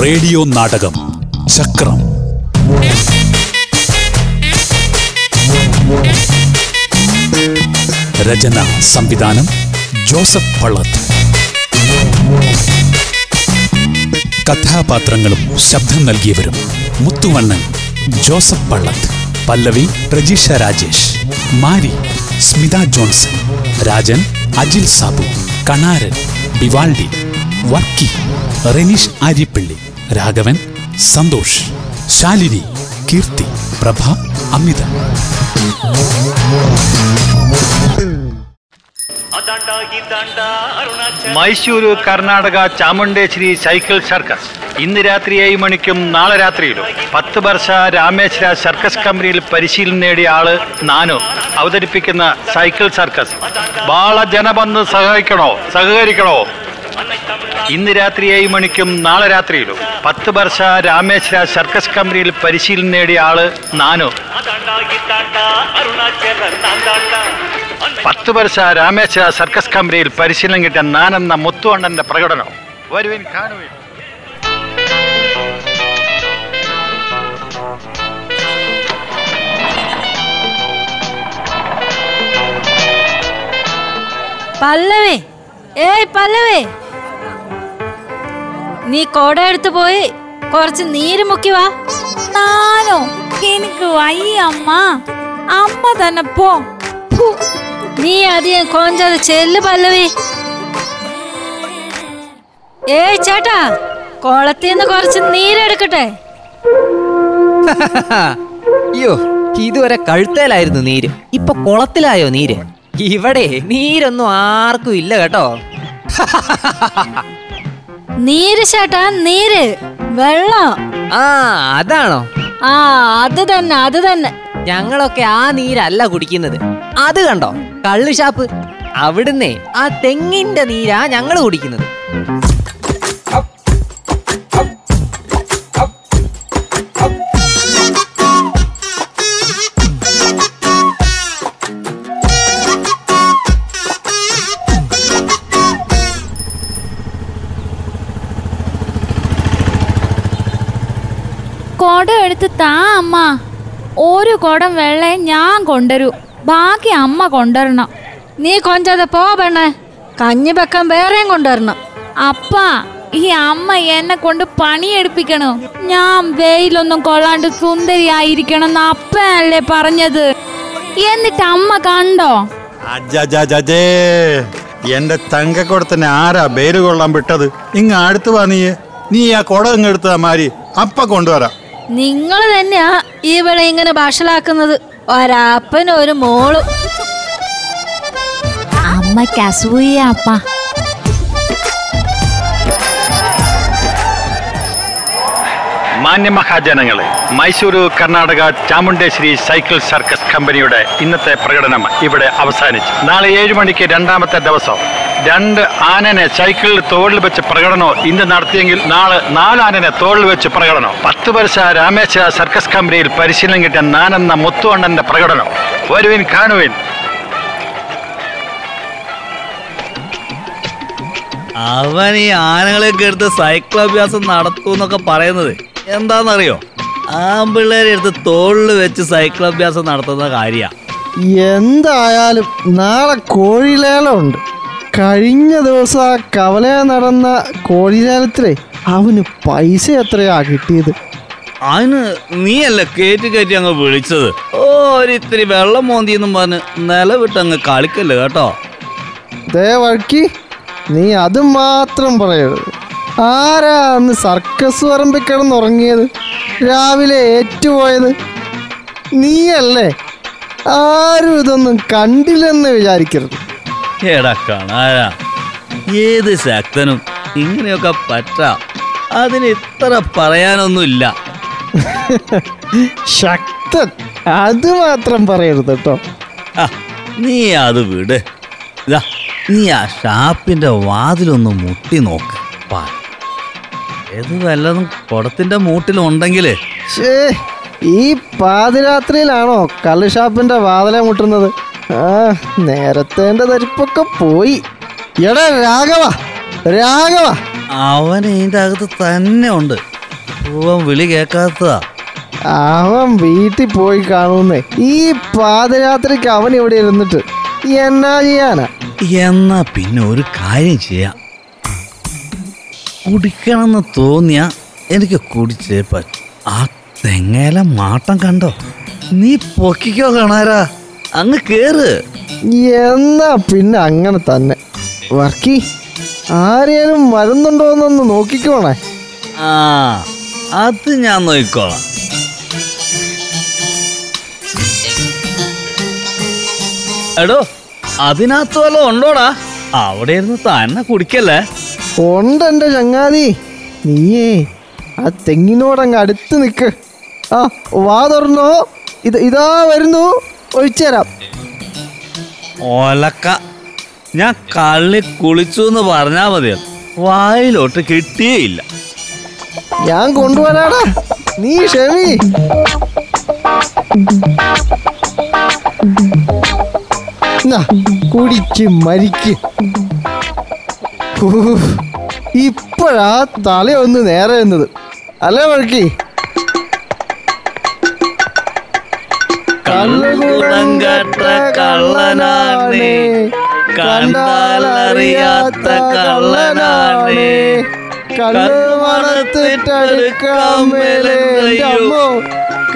Radio നാടകം ചക്രം. രചന സംവിധാനം ജോസഫ് പള്ളത്ത്. കഥാപാത്രങ്ങളും ശബ്ദം നൽകിയവരും മുത്തുവണ്ണൻ ജോസഫ് പള്ളത്ത് പല്ലവി പ്രജീഷ രാജേഷ് മാരി സ്മിത ജോൺസൺ രാജൻ അജിൽ സാബു കണാരൻ ബിവാൾഡി വർക്കി റെനീഷ് ആര്യപ്പള്ളി രാഘവൻ സന്തോഷ് ശാലിനി കീർത്തി പ്രഭ അമിത. Mysuru Karnataka Chamundeshwari cycle circus. ഇന്ന് രാത്രി ഏഴ് മണിക്കും നാളെ രാത്രിയിലും. പത്ത് വർഷ രാമേശ്വര സർക്കസ് കമ്പനിയിൽ പരിശീലനം നേടിയ ആൾ നാനോ. അവതരിപ്പിക്കുന്ന സൈക്കിൾ സർക്കസ്. ബാള ജനബന്ധ് സഹായിക്കണോ സഹകരിക്കണോ? ഇന്ന് രാത്രി ഏഴ് മണിക്കും നാളെ രാത്രിയിലും. പത്ത് വർഷ രാമേശ്വര സർക്കസ് കമ്പനിയിൽ പരിശീലനം നേടിയ ആൾ നാനോ. പത്ത് വർഷ രാമേശ്വര സർക്കസ് കമ്പനിയിൽ പരിശീലനം കിട്ടിയ നാനെന്ന മുത്തുവണ്ണന്റെ പ്രകടനം. വരുവിൻ കാണുവിൻ. പല്ലവേ. ഏയ് പല്ലവേ. നീ കോട എടുത്ത് പോയി കുറച്ച് നീര് മുക്കി വാ. നാനോ എനിക്ക് വയ്യ അമ്മ. അമ്മ തന്നെ പോ. നീ അധികം കൊഞ്ചത് ചെല്ല് പല്ലവി. ഏ ചേട്ടാ കുളത്തിന്ന് കുറച്ച് നീരെടുക്കട്ടെ അയ്യോ ഇതുവരെ കഴുത്തേലായിരുന്നു നീര്. ഇപ്പൊ കുളത്തിലായോ നീര്? ഇവിടെ നീരൊന്നും ആർക്കും ഇല്ല കേട്ടോ. നീര് ചേട്ടാ നീര്. വെള്ളം. ആ അതാണോ? ആ അത് തന്നെ അത് തന്നെ. ഞങ്ങളൊക്കെ ആ നീരല്ല കുടിക്കുന്നത്. അത് കണ്ടോ? കള്ളു ഷാപ്പ് അവിടുന്ന് ആ തെങ്ങിന്റെ നീരാ ഞങ്ങൾ കുടിക്കുന്നത്. എടുത്ത് താ അമ്മ. ഒരു കുടം വെള്ളം ഞാൻ കൊണ്ടുവരൂ. ബാക്കി അമ്മ കൊണ്ടുവരണം. നീ കൊഞ്ചത് പോ പെണ്ണേ. കഞ്ഞി വെക്കാൻ വേറെയും കൊണ്ടുവരണം. അപ്പ ഈ അമ്മ എന്നെ കൊണ്ട് പണിയെടുപ്പിക്കണോ? ഞാൻ വെയിലൊന്നും കൊള്ളാണ്ട് സുന്ദരിയായിരിക്കണം എന്ന് അപ്പനല്ലേ പറഞ്ഞത്. എന്നിട്ട് അമ്മ കണ്ടോ? അജജജജേ എന്റെ തങ്കക്കുടത്തിന് ആരാ ബേര് കൊള്ളാൻ വിട്ടത്? ഇങ്ങ് അടുത്ത് വാ നീ നീ ആ കുട ഇങ്ങ് എടുത്താ മാരി അപ്പ കൊണ്ടുവരാം. നിങ്ങൾ തന്നെയാ ഇവളെ ഇങ്ങനെ ഭാഷലാക്കുന്നത്. ഒരപ്പനും ഒരു മോളും. അമ്മയ്ക്ക് അസൂയ മാന്യ മഹാജനങ്ങളെ മൈസൂരു കർണാടക ചാമുണ്ടേശ്വരി സൈക്കിൾ സർക്കസ് കമ്പനിയുടെ ഇന്നത്തെ പ്രകടനം ഇവിടെ അവസാനിച്ചു. നാളെ ഏഴ് മണിക്ക് രണ്ടാമത്തെ ദിവസം രണ്ട് ആനനെ സൈക്കിളിൽ തോളിൽ വെച്ച് പ്രകടനോ ഇന്ന് നടത്തിയെങ്കിൽ നാളെ നാലാനനെ തോളിൽ വെച്ച് പ്രകടനോ. പത്ത് വർഷ രാമേശ്വര സർക്കസ് കമ്പനിയിൽ പരിശീലനം കിട്ടിയ നാനെന്ന മുത്തുവണ്ണന്റെ പ്രകടനം. വരുവിൻ കാണുവിൻ. അവൻ ഈ ആനകളെയൊക്കെ സൈക്കിൾ അഭ്യാസം നടത്തൂന്നൊക്കെ പറയുന്നത്. എന്താണെന്നറിയോ ആമ്പിള്ളേരെ എടുത്ത് തോളിൽ വെച്ച് സൈക്കിൾ അഭ്യാസം നടത്തുന്ന കാര്യ. എന്തായാലും നാളെ കോഴിലേലമുണ്ട്. കഴിഞ്ഞ ദിവസം ആ കവല നടന്ന കോഴിലേലത്തിലെ അവന് പൈസ എത്രയാ കിട്ടിയത്? അതിന് നീയല്ല കേറ്റി കയറ്റി അങ്ങ് വിളിച്ചത്? ഓ ഒരിത്തിരി വെള്ളം മോന്തിയെന്നും പറഞ്ഞ് നിലവിട്ട് അങ്ങ് കളിക്കല്ലേ കേട്ടോ? ദേ വഴക്കി നീ അത് മാത്രം പറയരുത്. ആരാ അന്ന് സർക്കസ് പറമ്പിൽ കിടന്നുറങ്ങിയത് രാവിലെ ഏറ്റുപോയത്? നീയല്ലേ? ആരും ഇതൊന്നും കണ്ടില്ലെന്ന് വിചാരിക്കരുത്. എടാ കാണാരാ ഏത് ശക്തനും ഇങ്ങനെയൊക്കെ പറ്റ. അതിന് ഇത്ര പറയാനൊന്നുമില്ല. ശക്തൻ അത് മാത്രം പറയരുത് കേട്ടോ. ആ, നീ അത് വിട്. നീ ആ ഷാപ്പിന്റെ വാതിലൊന്ന് മുട്ടി നോക്ക്. പാ. ഏത് വല്ലതും കുടത്തിന്റെ മൂട്ടിലുണ്ടെങ്കിലേ. ഷേ ഈ പാതിരാത്രിയിലാണോ കള്ള് ഷാപ്പിന്റെ വാതിലെ മുട്ടുന്നത്? ആ നേരത്തെ തരിപ്പൊക്കെ പോയി. എടാ രാഘവ രാഘവ. അവൻ ഇതിന്റെ അകത്ത് തന്നെ ഉണ്ട്. പൂവൻ വിളി കേൾക്കാത്തതാ അവൻ വീട്ടിൽ പോയി കാണുന്നേ. ഈ പാതിരാത്രിക്ക് അവൻ ഇവിടെ ഇരുന്നിട്ട് എന്നാ ചെയ്യാനാ? എന്നാ പിന്നെ ഒരു കാര്യം ചെയ്യാം. കുടിക്കണമെന്ന് തോന്നിയ എനിക്ക് കുടിച്ചേ പറ്റും ആ തെങ്ങേല മാട്ടം കണ്ടോ? നീ പൊക്കിക്കോ കാണാരാ. അങ്ങ് കേറ്. എന്നാ പിന്നെ അങ്ങനെ തന്നെ. വർക്കി ആരെയും മരുന്നുണ്ടോ എന്നൊന്ന് നോക്കിക്കോണേ. ആ അത് ഞാൻ നോക്കിക്കോളാം. എടോ അതിനകത്ത് വല്ലതും ഉണ്ടോടാ? അവിടെ ഇരുന്ന് തന്നെ കുടിക്കല്ലേ? ഉണ്ട് എന്റെ ചങ്ങാതി. നീയേ ആ തെങ്ങിനോടങ്ങ് അടുത്ത് നിൽക്ക് ആ വാ തുറന്നോ. ഇത് ഇതാ വരുന്നു. ഒഴിച്ചുതരാം ഓലക്ക ഞാൻ കള്ളി കുളിച്ചു എന്ന് പറഞ്ഞാ മതിയോ? വായിലോട്ട് കിട്ടിയേയില്ല. ഞാൻ കൊണ്ടുവരാടാ. നീ ക്ഷമി. കുടിക്ക് മരിക്ക്. ഇപ്പോഴാ തലയൊന്ന് നേരെ എന്നത്. അല്ലേ വഴക്കി? കണ്ടാലറിയാത്ത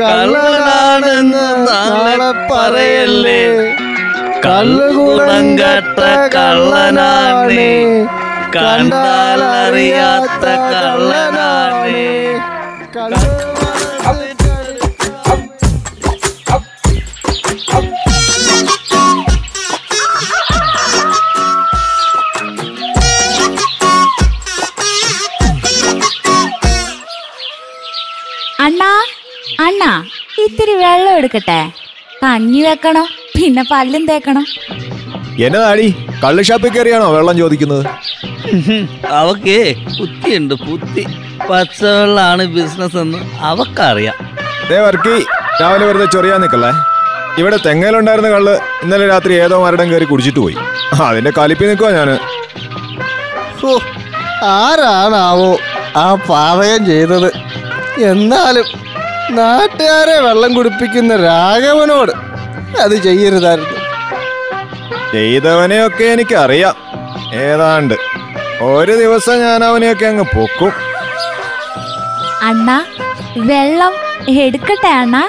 കള്ളനാണെന്ന് നാളെ പറയല്ലേ. കള്ളുകുളം കെട്ട കള്ളനാണ്. കണ്ടാലറിയാത്ത കള്ളനാണ്. അണ്ണാ അണ്ണാ ഇത്തിരി വെള്ളം എടുക്കട്ടെ. കഞ്ഞി വെക്കണം പിന്നെ പല്ലും തേക്കണം. എന്നതാടി കള്ള് ഷാപ്പിൽ കയറിയാണോ വെള്ളം ചോദിക്കുന്നത്? അവക്കേ പുത്തിയുണ്ട് പുത്തി പച്ചവെള്ളാണ് ബിസിനസ് എന്ന് അവക്കറിയാം. ദേ വർക്കി രാവിലെ വെറുതെ ചൊറിയാൻ നിക്കല്ലേ ഇവിടെ തെങ്ങയിലുണ്ടായിരുന്ന കള്ള് ഇന്നലെ രാത്രി ഏതോ മരടം കയറി കുടിച്ചിട്ട് പോയി. അതിന്റെ കലിപ്പി നിൽക്കുവാ ഞാൻ. ആരാണാവോ ആ പാതകം ചെയ്തത്? എന്നാലും നാട്ടുകാരെ വെള്ളം കുടിപ്പിക്കുന്ന രാഘവനോട് അത് ചെയ്യരുതായിരുന്നു. ചെയ്തവനെയൊക്കെ എനിക്കറിയാം. ഏതാണ്ട്. ഒരു ദിവസം ഞാൻ അവനെയൊക്കെ അങ്ങ് പൊക്കും. അണ്ണാ വെള്ളം എടുക്കട്ടെ അണ്ണാ?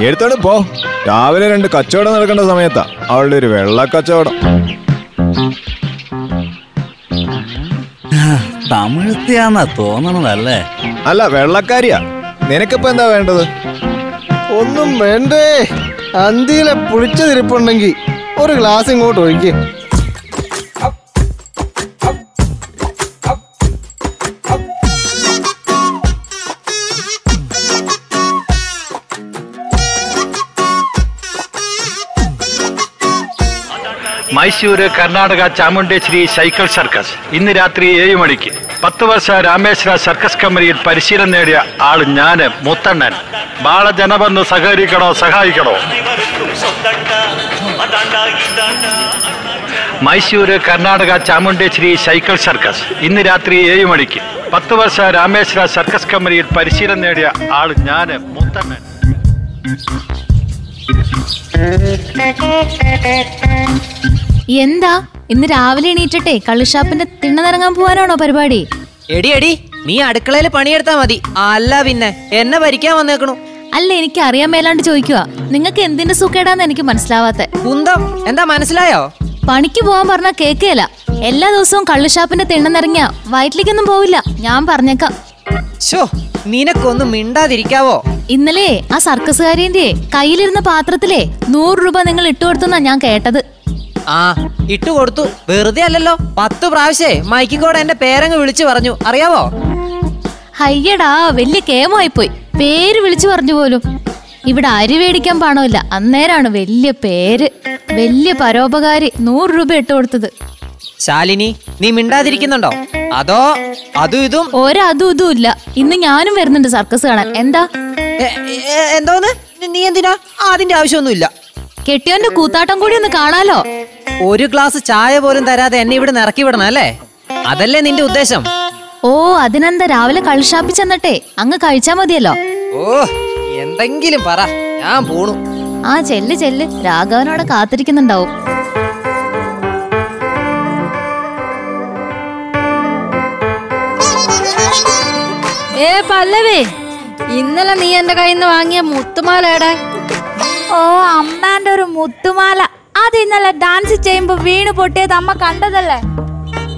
എടുത്തോണ്ട് പോ. രാവിലെ രണ്ട് കച്ചവടം നടക്കേണ്ട സമയത്താ. അവളുടെ ഒരു വെള്ള കച്ചവടം തമിഴ്ത്തിയാന്നാ തോന്നണതല്ലേ? അല്ല വെള്ളക്കാരിയാ. നിനക്കിപ്പോ എന്താ വേണ്ടത്? ഒന്നും വേണ്ടേ. അന്തിയിലെ പുളിച്ചതിരിപ്പുണ്ടെങ്കിൽ ഒരു ഗ്ലാസ് ഇങ്ങോട്ട് ഒഴിക്ക്. Mysore Karnataka Chamundeshwari cycle circus. ഇന്ന് രാത്രി ഏഴ് മണിക്ക്. പത്ത് വർഷ രാമേശ്വര സർക്കസ് കമ്പനിയിൽ പരിശീലനം നേടിയ ആൾ ഞാൻ മുത്തണ്ണൻ. ബാളജനബന്ധു സഹകരിക്കണോ സഹായിക്കണോ? Mysore Karnataka Chamundeshwari cycle circus. ഇന്ന് രാത്രി ഏഴ് മണിക്ക്. പത്ത് വർഷ രാമേശ്വര സർക്കസ് കമ്പനിയിൽ പരിശീലനം നേടിയ ആൾ ഞാൻ മുത്തണ്ണൻ. എന്താ? ഇന്ന് രാവിലെ എണീറ്റട്ടെ. കള്ളുഷാപ്പിന്റെ തിണ്ണനിറങ്ങാൻ പോവാനാണോ പരിപാടി? എടി എടി നീ അടുക്കളയിൽ പണിയെടുത്താ മതി. അല്ല പിന്നെ എന്നെ ഭരിക്കാൻ വന്നേക്കണു. അല്ല എനിക്ക് അറിയാൻ മേലാണ്ട് ചോദിക്കുക നിങ്ങൾക്ക് എന്തിന്റെ സുഖേടാന്ന് എനിക്ക് മനസ്സിലാവാത്ത. കുന്തം എന്താ മനസ്സിലായോ? പണിക്ക് പോവാൻ പറഞ്ഞാ കേക്കേല. എല്ലാ ദിവസവും കള്ളുഷാപ്പിന്റെ തിണ്ണനിറങ്ങിയ വയറ്റിലേക്കൊന്നും പോവില്ല. ഞാൻ പറഞ്ഞേക്കാം. ഷോ നിനക്കൊന്നും മിണ്ടാതിരിക്കാവോ? ഇന്നലെ ആ സർക്കസുകാരിന്റെ കയ്യിലിരുന്ന പാത്രത്തിലെ നൂറ് രൂപ നിങ്ങൾ ഇട്ടുകൊടുത്തെന്നാ ഞാൻ കേട്ടത്. ആ ഇട്ടു കൊടുത്തു. വെറുതെ അല്ലല്ലോ. പത്ത് പ്രാവശ്യേ മൈക്കിക്കോടെ എന്റെ പേരങ്ങ് വിളിച്ചു പറഞ്ഞു. അറിയാവോ? അയ്യടാ വലിയ കേമായിപ്പോയി. പേര് വിളിച്ചു പറഞ്ഞു പോലും. ഇവിടെ അരി മേടിക്കാൻ പണമില്ല. അന്നേരാണ് വലിയ പേര്. വലിയ പരോപകാരി. നൂറ് രൂപ ഇട്ട് കൊടുത്തത്. ശാലിനി നീ മിണ്ടാതിരിക്കുന്നുണ്ടോ? അതോ അതും ഇതും? ഒരതും ഇതും ഇല്ല. ഇന്ന് ഞാനും വരുന്നുണ്ട് സർക്കസ് കാണാൻ. എന്താ? എന്തോന്ന്? നീ എന്തിനാ? അതിന്റെ ആവശ്യമൊന്നുമില്ല. കെട്ടിയോന്റെ കൂത്താട്ടം കൂടി ഒന്ന് കാണാലോ. ഒരു ഗ്ലാസ് ചായ പോലും തരാതെ എന്നെ ഇവിടെ ഇറക്കി വിടണം അല്ലേ? അതല്ലേ നിന്റെ ഉദ്ദേശം? ഓ അതിനെന്താ രാവിലെ കള്ളുഷാപ്പിൽ ചെന്നട്ടെ? അങ്ങ് കഴിച്ചാ മതിയല്ലോ. ഓ എന്തെങ്കിലും പറ. ഞാൻ പോണു. ആ ചെല്ല് ചെല്ല്. രാഘവനോടെ കാത്തിരിക്കുന്നുണ്ടാവും. ഏ പല്ലവേ ഇന്നലെ നീ എന്റെ കയ്യിൽ നിന്ന് വാങ്ങിയ മുത്തുമാല എടെ ഓ അമ്മാന്റെ ഒരു മുത്തുമാല. അത് ഇന്നലെ ഡാൻസ് ചെയ്യുമ്പോ വീണ് പൊട്ടിയത് അമ്മ കണ്ടതല്ലേ?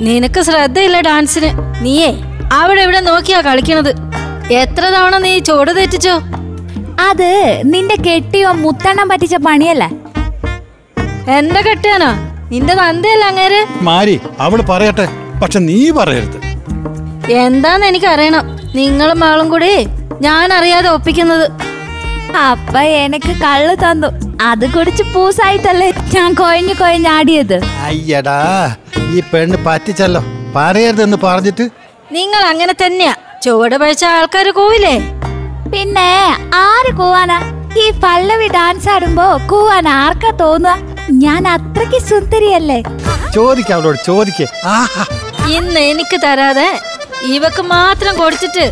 നിനക്ക് ശ്രദ്ധയില്ല ഡാൻസിന്. നീയേ. അവിടെ ഇവിടെ നോക്കിയാ കളിക്കണത്. എത്ര തവണ നീ ചുവട് തെറ്റിച്ചോ? അത് നിന്റെ കെട്ടിയോ മുത്തണ്ണം പറ്റിച്ച പണിയല്ലേ? എന്റെ കെട്ടിയാനോ? നിന്റെ തന്തയല്ല അങ്ങേര്? മാരി അവൾ പറയട്ടെ. പക്ഷെ നീ പറയരുത്. എന്താന്ന് എനിക്കറിയണം. നിങ്ങളും മകളും കൂടി ഞാൻ അറിയാതെ ഒപ്പിക്കുന്നത്. അപ്പ എനക്ക് കള്ള് തന്നു. അത് കുടിച്ച് പൂസായിട്ടല്ലേ ഞാൻ കൊഴഞ്ഞു കൊഴഞ്ഞാടിയത് അയ്യടാ ഈ പെണ്ണ് പറ്റിച്ചല്ലോ. പറയരുതെന്ന് പറഞ്ഞിട്ട്. നിങ്ങൾ അങ്ങനെ തന്നെയാ. ചുവട് പഴിച്ച ആൾക്കാര് കൂവില്ലേ? പിന്നെ ആര് കൂവാനാ? ഈ പല്ലവി ഡാൻസ് ആടുമ്പോ കൂവാൻ ആർക്കാ തോന്നുക? ഞാൻ അത്രയ്ക്ക് സുന്ദരിയല്ലേ? ചോദിക്ക അവളോട് ചോദിക്കേ. ഇന്ന് എനിക്ക് തരാതെ ഇവക്ക് മാത്രം കൊടുത്തിട്ട്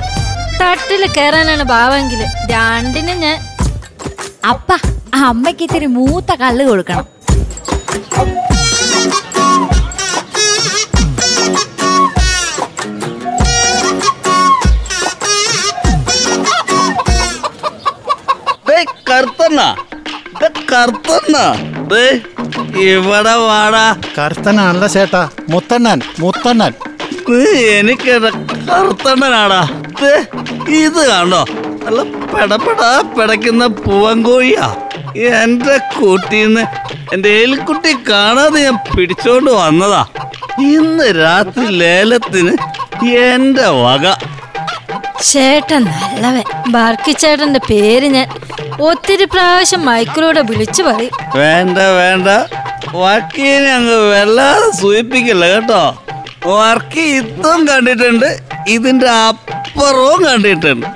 തട്ടിൽ കയറാനാണ് ഭാവെങ്കിൽ രണ്ടിന് ഞാൻ അപ്പ അമ്മയ്ക്ക് ഇത്തിരി മൂത്ത കള്ള് കൊടുക്കണം. ഇവിടെ വാടാ. കർത്തനാണല്ലോ ചേട്ടാ. മുത്തണ്ണൻ മുത്തണ്ണൻ. എനിക്ക് കറുത്തണ്ണനാടാ. ഇത് കാണോ നല്ല പെടപ്പെടാ പിടയ്ക്കുന്ന പൂവൻകോഴിയാ. എന്റെ കൂട്ടിന്ന് എന്റെ എലിക്കുട്ടി കാണാതെ ഞാൻ പിടിച്ചോണ്ട് വന്നതാ. ഇന്ന് രാത്രി ലേലത്തിന് എന്റെ വക. ചേട്ടൻ നല്ലവൻ. ബാർക്കി ചേട്ടന്റെ പേര് ഞാൻ ഒത്തിരി പ്രാവശ്യം മൈക്കിലൂടെ വിളിച്ചു പറയും. വേണ്ട വേണ്ട. വക്കീനെ അങ്ങ് വല്ലാതെ സൂചിപ്പിക്കില്ല കേട്ടോ? വർക്ക് ഇതും കണ്ടിട്ടുണ്ട് ഇതിന്റെ അപ്പുറവും കണ്ടിട്ടുണ്ട്.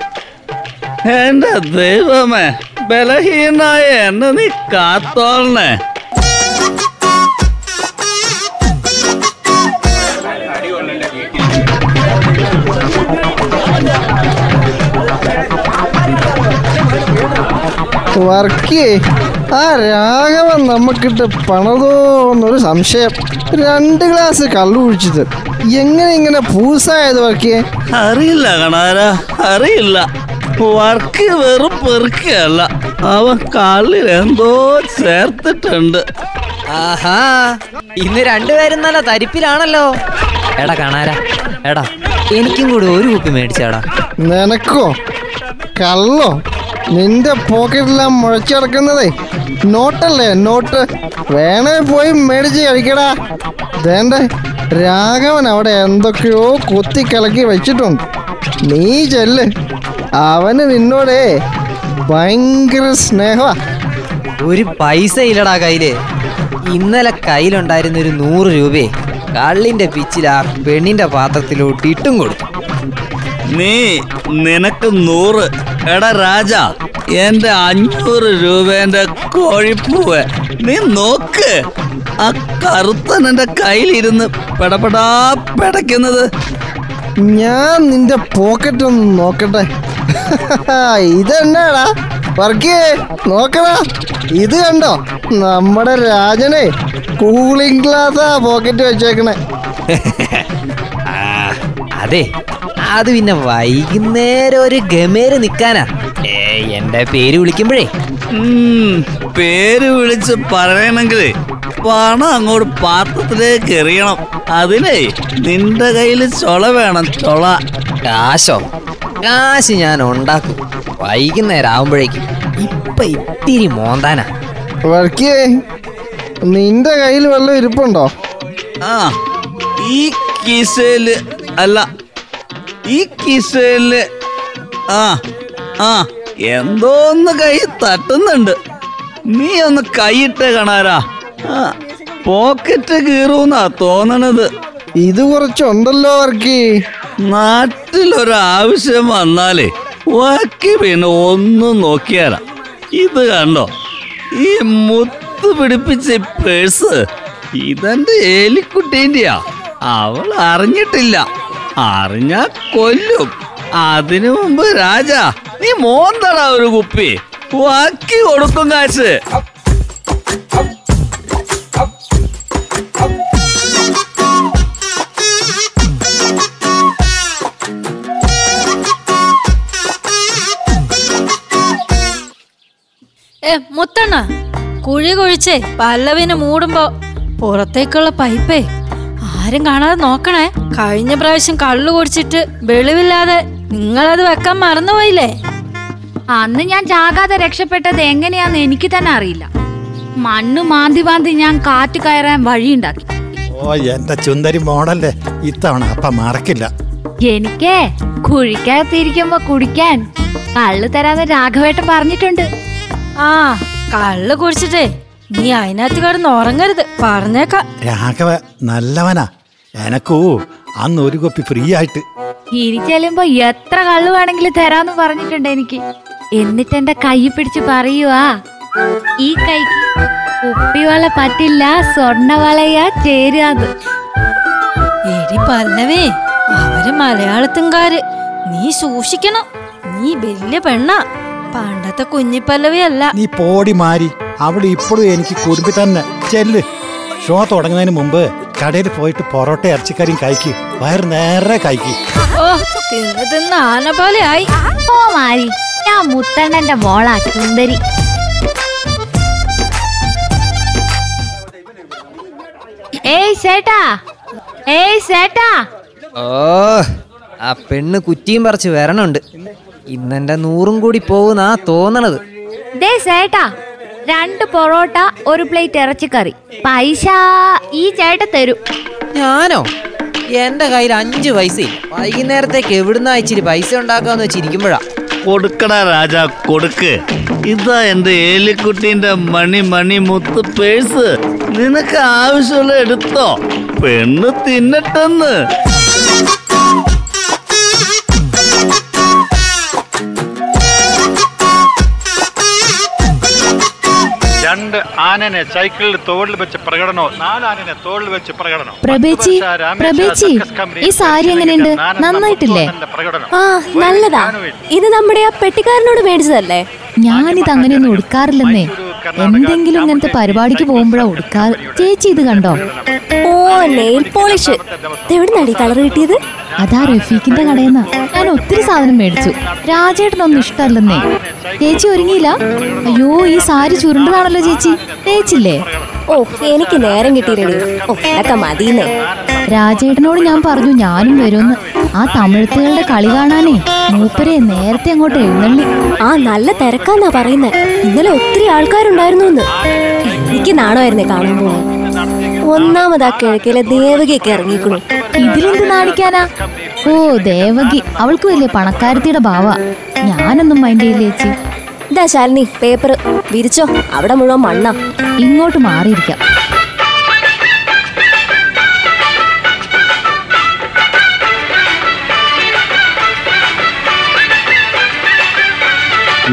എന്റെ ദൈവമേ ബലഹീനായ എന്നെ നീ കാത്തോളണേ. വർക്കേ ആ രാഘവൻ നമുക്കിട്ട് പണതോന്നൊരു സംശയം. രണ്ട് ഗ്ലാസ് കള്ളു കുഴിച്ചത് എങ്ങനെ ഇങ്ങനെ പൂസായത് വർക്കിയെ അറിയില്ല കണാര അറിയില്ല. വർക്ക് വെറും പെറുക്കല്ല അവൻ കള്ളിൽ എന്തോ ചേർത്തിട്ടുണ്ട്. ആഹാ ഇന്ന് രണ്ടുപേരും നല്ല തരിപ്പിലാണല്ലോ. എടാ കണാര എടാ എനിക്കും കൂടെ ഒരു കുപ്പി മേടിച്ചാടാ. നിനക്കോ? കള്ളോ? നിന്റെ പോക്കറ്റിലെല്ലാം മുഴച്ചിടക്കുന്നതേ നോട്ടല്ലേ നോട്ട്. വേണേ പോയി മേടിച്ച് കഴിക്കടാ. വേണ്ട രാഘവൻ അവിടെ എന്തൊക്കെയോ കുത്തി കിളക്കി വെച്ചിട്ടുണ്ട്. നീ ചെല്ല്. അവന് നിന്നോടേ ഭയങ്കര സ്നേഹമാ ഒരു പൈസ ഇല്ലടാ കയ്യിൽ. ഇന്നലെ കയ്യിലുണ്ടായിരുന്ന ഒരു നൂറ് രൂപയെ കള്ളിന്റെ പിച്ചിൽ ആ പെണ്ണിന്റെ പാത്രത്തിലോട്ട് ഇട്ടും കൊടുത്തു. നീ നിനക്ക് നൂറ് എടാ രാജ എന്റെ അഞ്ഞൂറ് രൂപേന്റെ കോഴിപ്പൂവ് നീ നോക്ക്. ആ കറുത്തൻ എന്റെ കയ്യിലിരുന്ന് പെടപെടാ പെടയ്ക്കുന്നത്. ഞാൻ നിന്റെ പോക്കറ്റ് ഒന്ന് നോക്കട്ടെ. ഇതെന്നാടാ? വർക്കിയേ നോക്കടാ. ഇത് കണ്ടോ? നമ്മുടെ രാജനെ കൂളിംഗ് ഗ്ലാസ് പോക്കറ്റ് വെച്ചേക്കണേ. അതെ. അത് പിന്നെ വൈകുന്നേരം ഒരു ഗമേര് നിക്കാനാ. ഏ എന്റെ പേര് വിളിക്കുമ്പോഴേ. പേര് വിളിച്ച് പറയണമെങ്കിൽ പണം അങ്ങോട്ട് പാത്രത്തിലേക്ക് എറിയണം. അതിനേ നിന്റെ കയ്യിൽ ചൊള വേണം ചൊള. കാശോ? കാശ് ഞാൻ ഉണ്ടാക്കും. വൈകുന്നേരം ആവുമ്പോഴേക്കും ഇപ്പൊ ഇത്തിരി മോന്താനാ. വർക്കിയേ നിന്റെ കയ്യിൽ വല്ല ഇരിപ്പുണ്ടോ? ആ ഈ കിസേൽ അല്ല ഈ കിസയിൽ ആ ആ എന്തോ ഒന്ന് കൈ തട്ടുന്നുണ്ട്. നീ ഒന്ന് കൈയിട്ട് കാണാരാ? പോക്കറ്റ് കീറൂന്നാ തോന്നണത്. ഇത് കുറച്ചുണ്ടല്ലോ വർക്കി. നാട്ടിലൊരാവശ്യം വന്നാലേ വാക്കി പിന്നെ ഒന്നും നോക്കിയാലാ ഇത് കണ്ടോ? ഈ മുത്ത് പിടിപ്പിച്ച പേഴ്സ് ഇതെന്റെ എലിക്കുട്ടീന്റെയാ അവൾ അറിഞ്ഞിട്ടില്ല. അറിഞ്ഞ കൊല്ലും. അതിനു മുമ്പ് രാജാ നീ മോന്തടാ ഒരു കുപ്പി. വാക്കി കൊടുക്കും കാശ്. ഏ മുത്തണ്ണ കുഴി കുഴിച്ചേ പല്ലവിന് മൂടുമ്പോ പുറത്തേക്കുള്ള പൈപ്പേ. ആരും കാണാതെ നോക്കണേ. കഴിഞ്ഞ പ്രാവശ്യം കള്ളു കുടിച്ചിട്ട് വെളിവില്ലാതെ നിങ്ങളത് വെക്കാൻ മറന്നുപോയില്ലേ? അന്ന് ഞാൻ ചാകാതെ രക്ഷപ്പെട്ടത് എങ്ങനെയാന്ന് എനിക്ക് തന്നെ അറിയില്ല. മണ്ണ് മാന്തി മാന്തി ഞാൻ കാറ്റ് കയറാൻ വഴിയുണ്ടാക്കി. ഓ എന്റെ ചുന്ദരി മോണല്ലേ ഇത്തവണ അപ്പ മറക്കില്ല. എനിക്കേ കുഴിക്കാത്തിരിക്കുമ്പോ കുടിക്കാൻ കള്ളു തരാതെ രാഘവേട്ടൻ പറഞ്ഞിട്ടുണ്ട്. ആ കള്ളു കുടിച്ചിട്ടേ നീ അതിനകത്ത് കിടന്ന് ഉറങ്ങരുത്. പറഞ്ഞേക്ക. രാഘവ നല്ലവനാ. എനക്കോ അന്ന് ഒരു കോപ്പി ഫ്രീ ആയിട്ട്. ഇരിക്കലുമ്പോ എത്ര കള്ളു വേണമെങ്കിലും തരാന്ന് പറഞ്ഞിട്ടുണ്ട് എനിക്ക്. എന്നിട്ട് എന്റെ കൈ പിടിച്ച് പറയുവാ. ഈ കൈക്ക് കുപ്പിവള പറ്റില്ല സ്വർണവളയാ ചേരാത് എരി പല്ലവേ അവർ മലയാളത്തുകാര് നീ സൂക്ഷിക്കണം. നീ വലിയ പെണ്ണാ. പണ്ടത്തെ കുഞ്ഞിപ്പല്ലവി അല്ല നീ പോടി മാരി. അവിടെ ഇപ്പോഴും എനിക്ക് കുടുംബി തന്നെ. ചെല്ല്. ഷോ തുടങ്ങുന്നതിന് മുമ്പ് കടയിൽ പോയിട്ട് പൊറോട്ട ഇറച്ചിക്കറിയും കഴിക്ക്. വയറ് നേരെ കഴിക്ക്. ഓ തിന്ന് തിന്ന് ആന ഓ മാരി. ഞാൻ മുത്തണ്ണന്റെ മോളാ സുന്ദരി. ഏയ് ചേട്ടാ ഏയ് ചേട്ടാ ഓ ആ പെണ്ണ് കുറ്റിയും പറിച്ച് വരണുണ്ട്. ഇന്നെന്റെ നൂറും കൂടി പോകുന്നാ തോന്നണത്. ദേ ചേട്ടാ രണ്ട് പൊറോട്ട ഒരു പ്ലേറ്റ് ഇറച്ചിക്കറി. പൈസ ഈ ചേട്ട തരും. ഞാനോ? എന്റെ കയ്യിൽ അഞ്ച് പൈസ വൈകുന്നേരത്തേക്ക് എവിടുന്ന ഇച്ചിരി പൈസ ഉണ്ടാക്കാന്ന് വെച്ചിരിക്കുമ്പോഴാ കൊടുക്കടാ രാജാ കൊടുക്ക്. ഇതാ എന്റെ ഏലിക്കുട്ടീന്റെ മണി മണി മുത്ത് പേഴ്സ്. നിനക്ക് ആവശ്യമുള്ള എടുത്തോ? പെണ്ണ് തിന്നട്ടെന്ന്. ആനനെ സൈക്കിളിൽ തോളിൽ വെച്ച് പ്രകടനോ നാലാനനെ തോളിൽ വെച്ച് പ്രകടനോ. പ്രഭേച്ചി പ്രഭേച്ചി ഈ സാരി എങ്ങനെയുണ്ട്? നന്നായിട്ടില്ലേ? ആ നല്ലതാ. ഇത് നമ്മുടെ ആ പെട്ടിക്കാരനോട് മേടിച്ചതല്ലേ? ഞാനിത് അങ്ങനെയൊന്നും ഉടുക്കാറില്ലെന്നേ എന്തെങ്കിലും ഇങ്ങനത്തെ പരിപാടിക്ക് പോകുമ്പോഴാ ഉടുക്കാറ് ചേച്ചി ഇത് കണ്ടോ? ഓ നെയിൽ പോളിഷ്. എവിടുന്നാടി കളർ കിട്ടിയത്? അതാ റഫീഖിന്റെ കടയെന്നാ. ഞാൻ ഒത്തിരി സാധനം മേടിച്ചു. രാജേട്ടനൊന്നും ഇഷ്ടമല്ലെന്നേ. ചേച്ചി ഒരുങ്ങിയില്ല? അയ്യോ ഈ സാരി ചുരുണ്ടതാണല്ലോ ചേച്ചി. തേച്ചില്ലേ? ഓ എനിക്ക് നേരം കിട്ടിയില്ലേ ഓ ഇതൊക്കെ മതിയെന്നേ. രാജേട്ടനോട് ഞാൻ പറഞ്ഞു ഞാനും വരുമെന്ന്. ആ തമിഴത്തുകളുടെ കളി കാണാനേ മൂപ്പരെ നേരത്തെ അങ്ങോട്ട് എഴുന്നള്ളി. ആ നല്ല തിരക്കാന്നാ പറയുന്നേ. ഇന്നലെ ഒത്തിരി ആൾക്കാരുണ്ടായിരുന്നു എന്ന് എനിക്ക് നാണമായിരുന്നേ കാണുമ്പോൾ ഒന്നാമതാ കിഴക്കിലെ ദേവകിയൊക്കെ ഇറങ്ങിക്കണു ഇതിലെന്ത് നാണിക്കാനാ? ഓ ദേവകി. അവൾക്ക് വലിയ പണക്കാരത്തിയുടെ ഭാവ. ഞാനൊന്നും മൈൻഡ് ചെയ്യില്ല ചേച്ചി. ഇതാ ശാലിനി പേപ്പർ വിരിച്ചോ. അവിടെ മുഴുവൻ മണ്ണാ. ഇങ്ങോട്ട് മാറിയിരിക്കാം.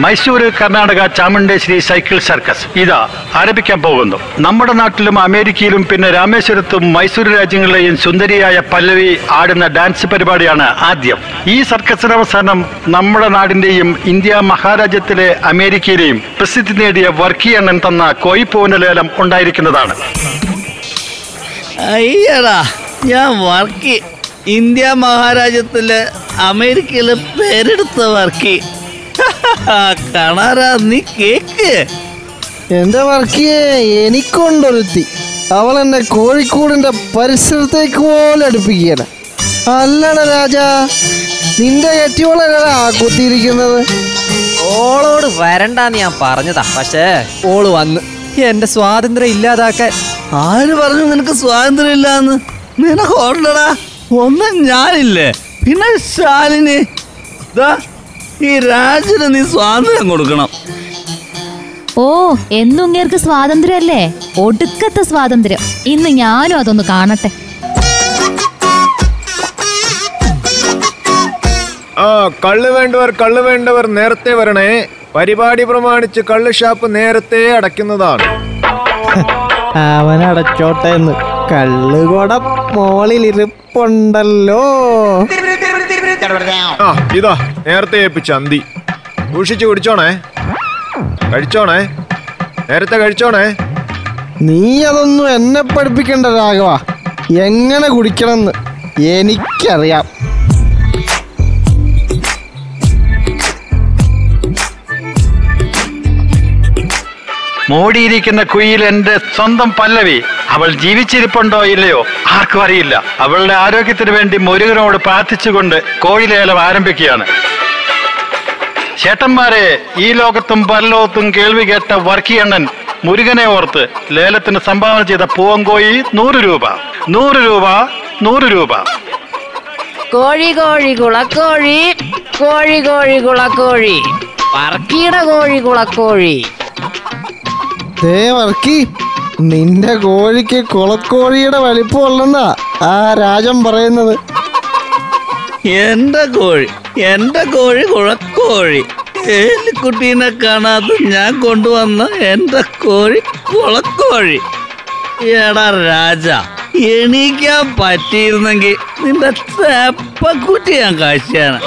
Mysore Karnataka Chamundeshwari cycle circus. ഇതാ ആരംഭിക്കാൻ പോകുന്നു. നമ്മുടെ നാട്ടിലും അമേരിക്കയിലും പിന്നെ രാമേശ്വരത്തും മൈസൂർ രാജ്യങ്ങളിലെയും സുന്ദരിയായ പല്ലവി ആടുന്ന ഡാൻസ് പരിപാടിയാണ് ആദ്യം. ഈ സർക്കസിന് അവസാനം നമ്മുടെ നാടിന്റെയും ഇന്ത്യ മഹാരാജ്യത്തിലെ അമേരിക്കയിലെയും പ്രസിദ്ധി നേടിയ വർക്കി എണ്ണൻ തന്ന കോയിപ്പൂവിന്റെ ലേലം ഉണ്ടായിരിക്കുന്നതാണ്. ഞാൻ വർക്കി. ഇന്ത്യ മഹാരാജ്യത്തിലെ അമേരിക്കയിലെ പേരെടുത്ത വർക്കി. കാണാറാ നീ കേക്ക്. എന്റെ വർക്കിയെ എനിക്കൊണ്ടൊരുത്തി. അവൾ എന്നെ കോഴിക്കോടിന്റെ പരിസരത്തേക്ക് പോലെ അടുപ്പിക്കുകയാണ്. അല്ലട രാജ നിന്റെ കെട്ടിയോളല്ലടാ കുത്തിയിരിക്കുന്നത്? ഓളോട് വരണ്ടാന്ന് ഞാൻ പറഞ്ഞതാ പക്ഷേ ഓൾ വന്ന് എന്റെ സ്വാതന്ത്ര്യം ഇല്ലാതാക്കാൻ. ആര് പറഞ്ഞു നിനക്ക് സ്വാതന്ത്ര്യം ഇല്ലാന്ന്? നിനക്ക് ഓടണ്ടടാ ഒന്നും ഞാനില്ലേ. പിന്നെ ശാലിനി. ദാ, ഈ രാജന് നീ സ്വാതന്ത്ര്യം കൊടുക്കണം. ഓ എന്നും ഇങ്ങേർക്ക് സ്വാതന്ത്ര്യമല്ലേ? ഒടുക്കത്തെ സ്വാതന്ത്ര്യം. ഇന്ന് ഞാനും അതൊന്ന് കാണട്ടെ. ആ കള്ള് വേണ്ടവർ കള്ള് വേണ്ടവർ നേരത്തെ വരണേ. പരിപാടി പ്രമാണിച്ച് കള്ള് ഷാപ്പ് നേരത്തെ അടയ്ക്കുന്നതാണ്. അവനടച്ചോട്ടെ എന്ന്. കള്ളുകൊട മോളിലിരിപ്പുണ്ടല്ലോ. ആ ഇതാ നേരത്തെ ഏൽപ്പിച്ച അന്തി. സൂക്ഷിച്ചു കുടിച്ചോണേ. കഴിച്ചോണേ. നേരത്തെ കഴിച്ചോണേ. നീ അതൊന്നും എന്നെ പഠിപ്പിക്കണ്ട രാഘവ. എങ്ങനെ കുടിക്കണമെന്ന് എനിക്കറിയാം. മൂടിയിരിക്കുന്ന കുയിൽ എന്റെ സ്വന്തം പല്ലവി. അവൾ ജീവിച്ചിരിപ്പുണ്ടോ ഇല്ലയോ? ആർക്കും അറിയില്ല. അവളുടെ ആരോഗ്യത്തിന് വേണ്ടി മുരുകനോട് പ്രാർത്ഥിച്ചുകൊണ്ട് കോഴിലേലം ആരംഭിക്കുകയാണ്. ചേട്ടന്മാരെ ഈ ലോകത്തും പരലോകത്തും കേൾവി കേട്ട വർക്കിയണ്ണൻ മുരുകനെ ഓർത്ത് ലേലത്തിന് സംഭാവന ചെയ്ത പൂവങ്കോയി നൂറ് രൂപ. നൂറ് രൂപ നൂറ് രൂപ. കോഴി കോഴി കുളക്കോഴി. കോഴി കോഴി കുളക്കോഴി. വർക്കിയുടെ കോഴി കുളക്കോഴി. ദേ വർക്കി നിന്റെ കോഴിക്ക് കുളക്കോഴിയുടെ വലിപ്പമുള്ളെന്നാ ആ രാജൻ പറയുന്നത്. എന്റെ കോഴി എന്റെ കോഴി കുളക്കോഴി. ഏലിക്കുട്ടീനെ കാണാതെ ഞാൻ കൊണ്ടുവന്ന എന്റെ കോഴി കുളക്കോഴി. എടാ രാജ എണീക്കാൻ പറ്റിയിരുന്നെങ്കിൽ നിന്റെ തേപ്പക്കുട്ടി ഞാൻ കാഴ്ചയാണ്.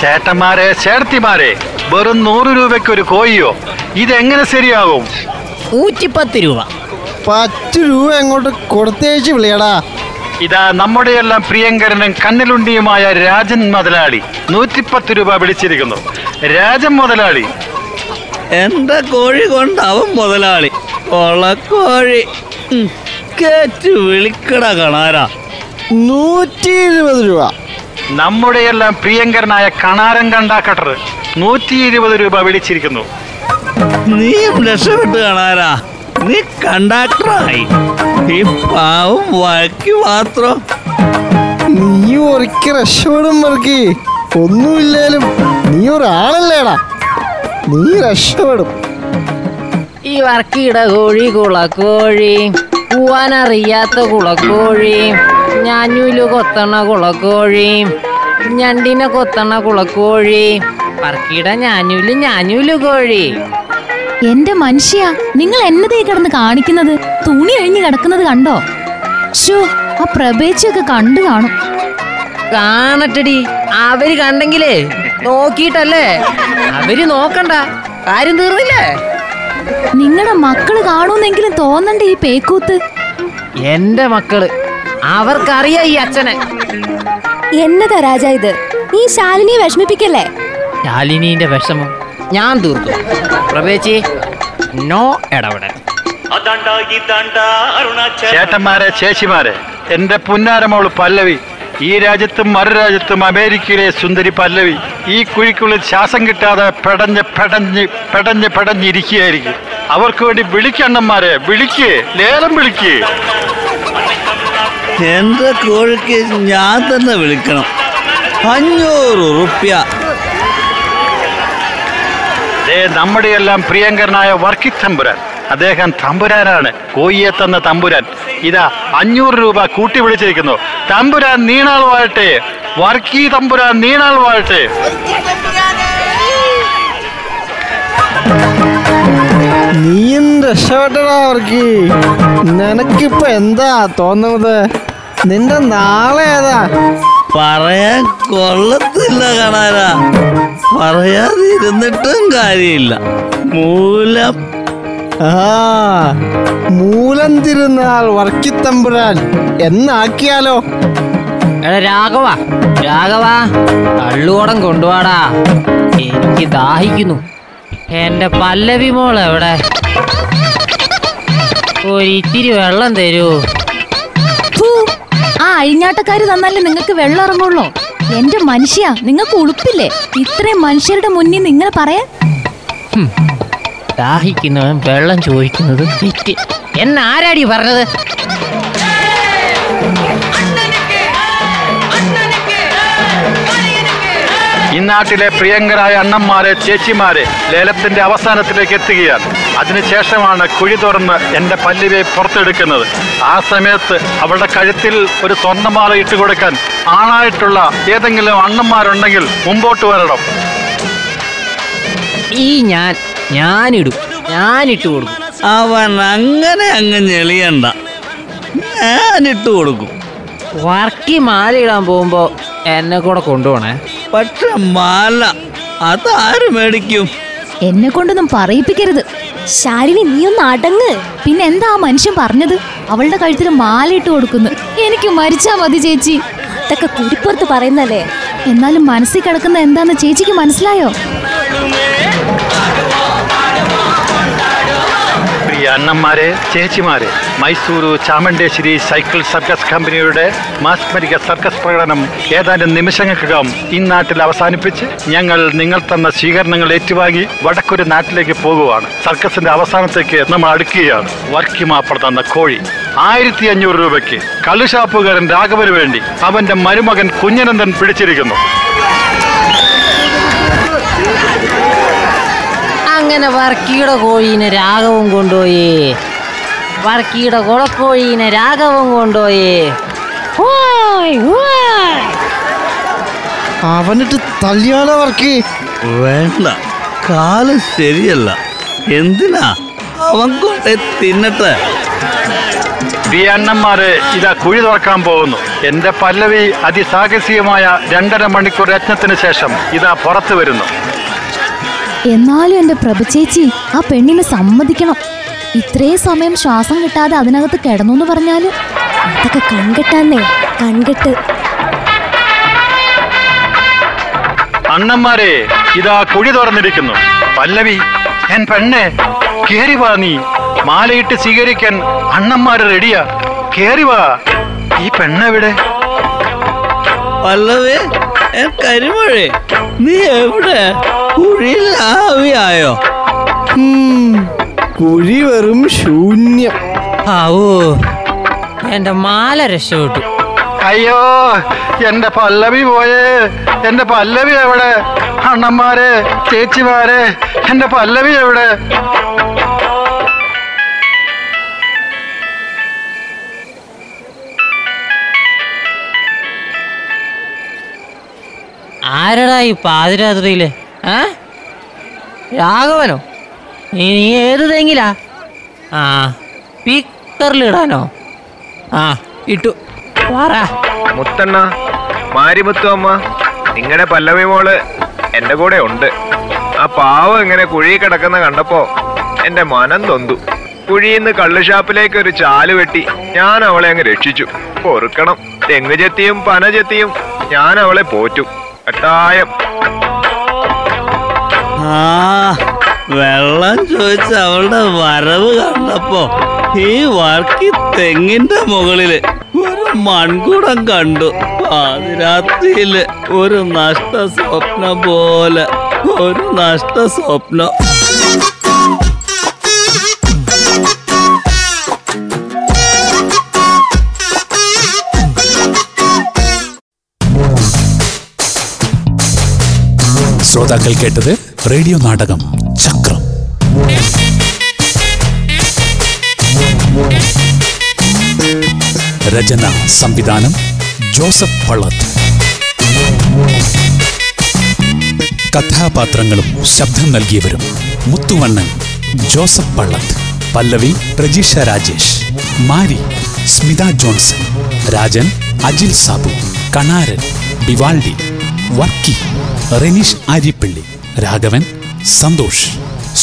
ചേട്ടന്മാരെ ചേർത്തിമാരെ വെറും നൂറ് രൂപയ്ക്ക് ഒരു കോഴിയോ? ഇതെങ്ങനെ ശരിയാകും? നൂറ്റിപ്പത്ത് രൂപ. പത്ത് രൂപ അങ്ങോട്ട് കൊടുത്തേച്ച് വിളിയടാ. ഇതാ നമ്മുടെ എല്ലാം പ്രിയങ്കരനും കണ്ണിലുണ്ടിയുമായ രാജൻ മുതലാളി. നൂറ്റിപ്പത്ത് രൂപ വിളിച്ചിരിക്കുന്നു. രാജൻ മുതലാളി. എന്റെ കോഴി കൊണ്ട് അവൻ മുതലാളി. കോഴി കേറ്റു കേറ്റ് വിളിക്കട കണാരാ. നൂറ്റി ഇരുപത് രൂപ. നമ്മുടെയെല്ലാം പ്രിയങ്കരനായ കണാരൻ കണ്ടാക്കട്ടർ നൂറ്റി ഇരുപത് രൂപ വിളിച്ചിരിക്കുന്നു. നീ രക്ഷപ്പെട്ട് കാണാരാ. നീ കണ്ടാക്ടറായി ഈ പാവം വഴക്കി മാത്രം. നീ ഒരിക്കൽ രക്ഷപ്പെടും മറക്കി ഒന്നുമില്ലേലും നീ ഒരാളല്ലേടാ. നീ രക്ഷപ്പെടും. ഈ വർക്കിയുടെ കോഴി കുളക്കോഴി പോവാനറിയാത്ത കുളക്കോഴി. ഞാഞ്ഞൂൽ കൊത്തണ കുളക്കോഴി. ഞണ്ടിനെ കൊത്തണ കുളക്കോഴി. പറക്കിട ഞാഞ്ഞൂൽ ഞാഞ്ഞൂൽ കോഴി. എന്റെ മനുഷ്യ നിങ്ങൾ എന്നതേ കിടന്ന് കാണിക്കുന്നത്? തുണി അഴിഞ്ഞു കിടക്കുന്നത് കണ്ടോ? ഷോ ആ പ്രഭേച്ചൊക്കെ കണ്ടു കാണും. കാണട്ടടി. അവർ കണ്ടെങ്കിലേ നോക്കിയിട്ടല്ലേ? അവർ നോക്കണ്ട. കാര്യം തീർന്നില്ലേ? നിങ്ങളുടെ മക്കൾ കാണൂന്നെങ്കിലും തോന്നണ്ടേ ഈ പേക്കൂത്ത്? എന്റെ മക്കൾ. അവർക്കറിയാം ഈ അച്ഛനെ. എന്നതാ രാജ ഇത്? നീ ശാലിനിയെ വിഷമിപ്പിക്കല്ലേ? ശാലിനിന്റെ വിഷമം ഞാൻ തീർത്തു. പ്രവേശി നോ ഇടപെടൽ. ചേട്ടന്മാരെ ചേച്ചിമാരെ എന്റെ പുന്നാരമോൾ പല്ലവി ഈ രാജ്യത്തും മറു രാജ്യത്തും അമേരിക്കയിലെ സുന്ദരി പല്ലവി ഈ കുഴിക്കുള്ളിൽ ശ്വാസം കിട്ടാതെ പെടഞ്ഞ് പെടഞ്ഞ് പെടഞ്ഞ് പെടഞ്ഞിരിക്കുകയായിരിക്കും. അവർക്ക് വേണ്ടി വിളിക്കണ്ണന്മാരെ വിളിക്കേ ലേലം വിളിക്ക്. എന്റെ കോഴിക്ക് ഞാൻ തന്നെ വിളിക്കണം. അഞ്ഞൂറ് ഉറുപ്യ ദേ നമ്മുടെ എല്ലാം പ്രിയങ്കരനായ വർക്കി തമ്പുരാൻ. അദ്ദേഹം തമ്പുരാനാണ്. കോയിയെ തന്ന തമ്പുരാൻ. ഇതാ അഞ്ഞൂറ് രൂപ കൂട്ടി വിളിച്ചിരിക്കുന്നു. തമ്പുരാൻ നീണാൾ വാഴട്ടെ. വർക്കി തമ്പുരാൻ നീണാൾ വാഴട്ടെ. നീയും രക്ഷപ്പെട്ടടാ അവർക്ക്. നിനക്കിപ്പോ എന്താ തോന്നുന്നത്? നിന്റെ നാളെ ഏതാ? പറയാൻ കൊള്ളത്തില്ല കാണാരാ. പറയാതിരുന്നിട്ടും കാര്യമില്ല. മൂലം. ആ മൂലം തിരുന്നാൾ വർക്കിത്തമ്പുരാൻ എന്നാക്കിയാലോ? എടാ രാഘവാ രാഘവ കള്ളുകൂടം കൊണ്ടുപോടാ എനിക്ക് ദാഹിക്കുന്നു. എന്റെ പല്ലവി മോൾ എവിടെ ഒരിത്തിരി വെള്ളം തരൂ. ആ അഴിഞ്ഞാട്ടക്കാര് തന്നാലേ നിങ്ങൾക്ക് വെള്ളം ഇറങ്ങുള്ളൂ. എന്റെ മനുഷ്യ നിങ്ങൾക്ക് ഉളുപ്പില്ലേ? ഇത്രയും മനുഷ്യരുടെ മുന്നിൽ നിങ്ങൾ പറയാൻ? ദാഹിക്കുന്നവൻ വെള്ളം ചോദിക്കുന്നത് തെറ്റ്. എന്നാരാടി പറഞ്ഞത്? ഈ നാട്ടിലെ പ്രിയങ്കരായ അണ്ണന്മാരെ ചേച്ചിമാരെ ലേലത്തിന്റെ അവസാനത്തിലേക്ക് എത്തുകയാണ്. അതിനുശേഷമാണ് കുഴി തുറന്ന് എന്റെ പല്ലിവെ പുറത്തെടുക്കുന്നത്. ആ സമയത്ത് അവളുടെ കഴുത്തിൽ ഒരു സ്വർണമാല ഇട്ട് കൊടുക്കാൻ ആണായിട്ടുള്ള ഏതെങ്കിലും അണ്ണന്മാരുണ്ടെങ്കിൽ മുമ്പോട്ട് വരണം. ഈ ഞാൻ ഞാനിടും. ഞാനിട്ട് കൊടുക്കും. അവൻ അങ്ങനെ അങ്ങ് ഞെളിയണ്ട. ഞാനിട്ട് കൊടുക്കും. വർക്കി മാല ഇടാൻ പോകുമ്പോ എന്നെ കൂടെ കൊണ്ടുപോണേ. പക്ഷെ മാല അതാര് മേടിക്കും? എന്നെ കൊണ്ടൊന്നും പറയിപ്പിക്കരുത്. ശാലിനി നീ ഒന്ന് അടങ്ങ്. പിന്നെ എന്താ ആ മനുഷ്യൻ പറഞ്ഞത്? അവളുടെ കഴുത്തിൽ മാലയിട്ട് കൊടുക്കുന്നു. എനിക്ക് മരിച്ചാ മതി ചേച്ചി. അതൊക്കെ കുരിപ്പുറത്ത് പറയുന്നല്ലേ? എന്നാലും മനസ്സിൽ കിടക്കുന്ന എന്താന്ന് ചേച്ചിക്ക് മനസ്സിലായോ? അണ്ണന്മാരെ ചേച്ചിമാരെ മൈസൂരു ചാമണ്ടേശ്വരി സൈക്കിൾ സർക്കസ് കമ്പനിയുടെ മാസ്മരിക സർക്കസ് പ്രകടനം ഏതാനും നിമിഷങ്ങൾക്കകം ഈ നാട്ടിൽ അവസാനിപ്പിച്ച് ഞങ്ങൾ നിങ്ങൾ തന്ന സ്വീകരണങ്ങൾ ഏറ്റുവാങ്ങി വടക്കൊരു നാട്ടിലേക്ക് പോകുവാണ്. സർക്കസിന്റെ അവസാനത്തേക്ക് നമ്മൾ അടുക്കുകയാണ്. വർക്കിമാപ്പട തന്ന കോഴി ആയിരത്തി അഞ്ഞൂറ് രൂപയ്ക്ക് കള്ളുഷാപ്പുകാരൻ രാഘവന് വേണ്ടി അവന്റെ മരുമകൻ കുഞ്ഞനന്ദൻ പിടിച്ചിരിക്കുന്നു. അങ്ങനെ വർക്കിയുടെ കോഴീനെ രാഘവം കൊണ്ടുപോയി. വർക്കിയുടെ കുളക്കോഴീനെ രാഘവം കൊണ്ടുപോയി. അവനിട്ട് തല്ലിയാലോ വർക്കി? വേണ്ട കാലം ശരിയല്ല. എന്തിനാ? അവൻ കൊണ്ട് തിന്നട്ടെ. പ്രിയ അണ്ണന്മാരെ ഇതാ കുഴി തുറക്കാൻ പോകുന്നു. എന്റെ പല്ലവി അതിസാഹസികമായ രണ്ടര മണിക്കൂർ യജ്ഞത്തിന് ശേഷം ഇതാ പുറത്തു വരുന്നു. എന്നാലും എന്റെ പ്രഭുചേച്ചി ആ പെണ്ണിനെ സമ്മതിക്കണം. ഇത്രയും സമയം ശ്വാസം കിട്ടാതെ അതിനകത്ത് കിടന്നു എന്ന് പറഞ്ഞാൽ അതൊക്കെ കൺകെട്ടാന്നേ കൺകെട്ട്. അണ്ണന്മാരെ ഇതാ കുഴി തുറന്നിരിക്കുന്നു. പല്ലവി എൻ പെണ്ണെ കേറി വാ നീ. മാലയിട്ട് സ്വീകരിക്കാൻ അണ്ണന്മാര് റെഡിയാ. കേറി വാ. ഈ പെണ്ണെവിടെ? പല്ലവേ കരിമഴേ. നീ എവിടെ? കുഴിയിൽ ആവിയായോ? കുഴി വെറും ശൂന്യം. ആവോ. എന്റെ മാല രക്ഷപ്പെട്ടു. അയ്യോ എന്റെ പല്ലവി പോയേ. എന്റെ പല്ലവി എവിടെ? അണ്ണന്മാരെ ചേച്ചിമാരെ എന്റെ പല്ലവി എവിടെ? ആരടാ ഈ പാതിരാത്രിയിൽ? ഏ രാഘവനോ? നീ നീ ഏത് തെങ്ങിലാ? ആ സ്പീക്കറിലിടാനോ? ആ ഇട്ടു. മുത്തണ്ണ മാരിമുത്തു അമ്മ നിങ്ങളുടെ പല്ലവി മോൾ എന്റെ കൂടെ ഉണ്ട്. ആ പാവം ഇങ്ങനെ കുഴി കിടക്കുന്ന കണ്ടപ്പോ എന്റെ മനം തൊന്തു കുഴിയിന്ന് കള്ളുഷാപ്പിലേക്ക് ഒരു ചാൽ വെട്ടി ഞാൻ അവളെ അങ്ങ് രക്ഷിച്ചു. പൊറുക്കണം. തെങ്ങ് ചെത്തിയും പന ചെത്തിയും ഞാൻ അവളെ പോറ്റും. കട്ടായം. ആ വെള്ളം ചോദിച്ച അവളുടെ വരവ് കണ്ടപ്പോ ഈ വർക്കി തെങ്ങിന്റെ മുകളിൽ ഒരു മൺകുടം കണ്ടു. പാതിരാത്രിയിൽ ഒരു നഷ്ട സ്വപ്നം പോലെ ഒരു നഷ്ട സ്വപ്നം. ശ്രോതാക്കൾ കേട്ടത് റേഡിയോ നാടകം ചക്രം. രചന സംവിധാനം ജോസഫ് പള്ളത്ത്. കഥാപാത്രങ്ങളും ശബ്ദം നൽകിയവരും മുത്തുവണ്ണൻ ജോസഫ് പള്ളത്ത്. പല്ലവി പ്രജീഷ രാജേഷ്. മാരി സ്മിത ജോൺസൺ. രാജൻ അജിൽ സാബു. കണാരൻ ബിവാൾഡി. വർക്കി. റെനീഷ് ആര്യപ്പള്ളി രാഘവൻ സന്തോഷ്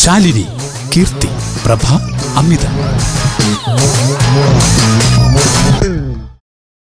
ശാലിനി കീർത്തി പ്രഭ അമിത.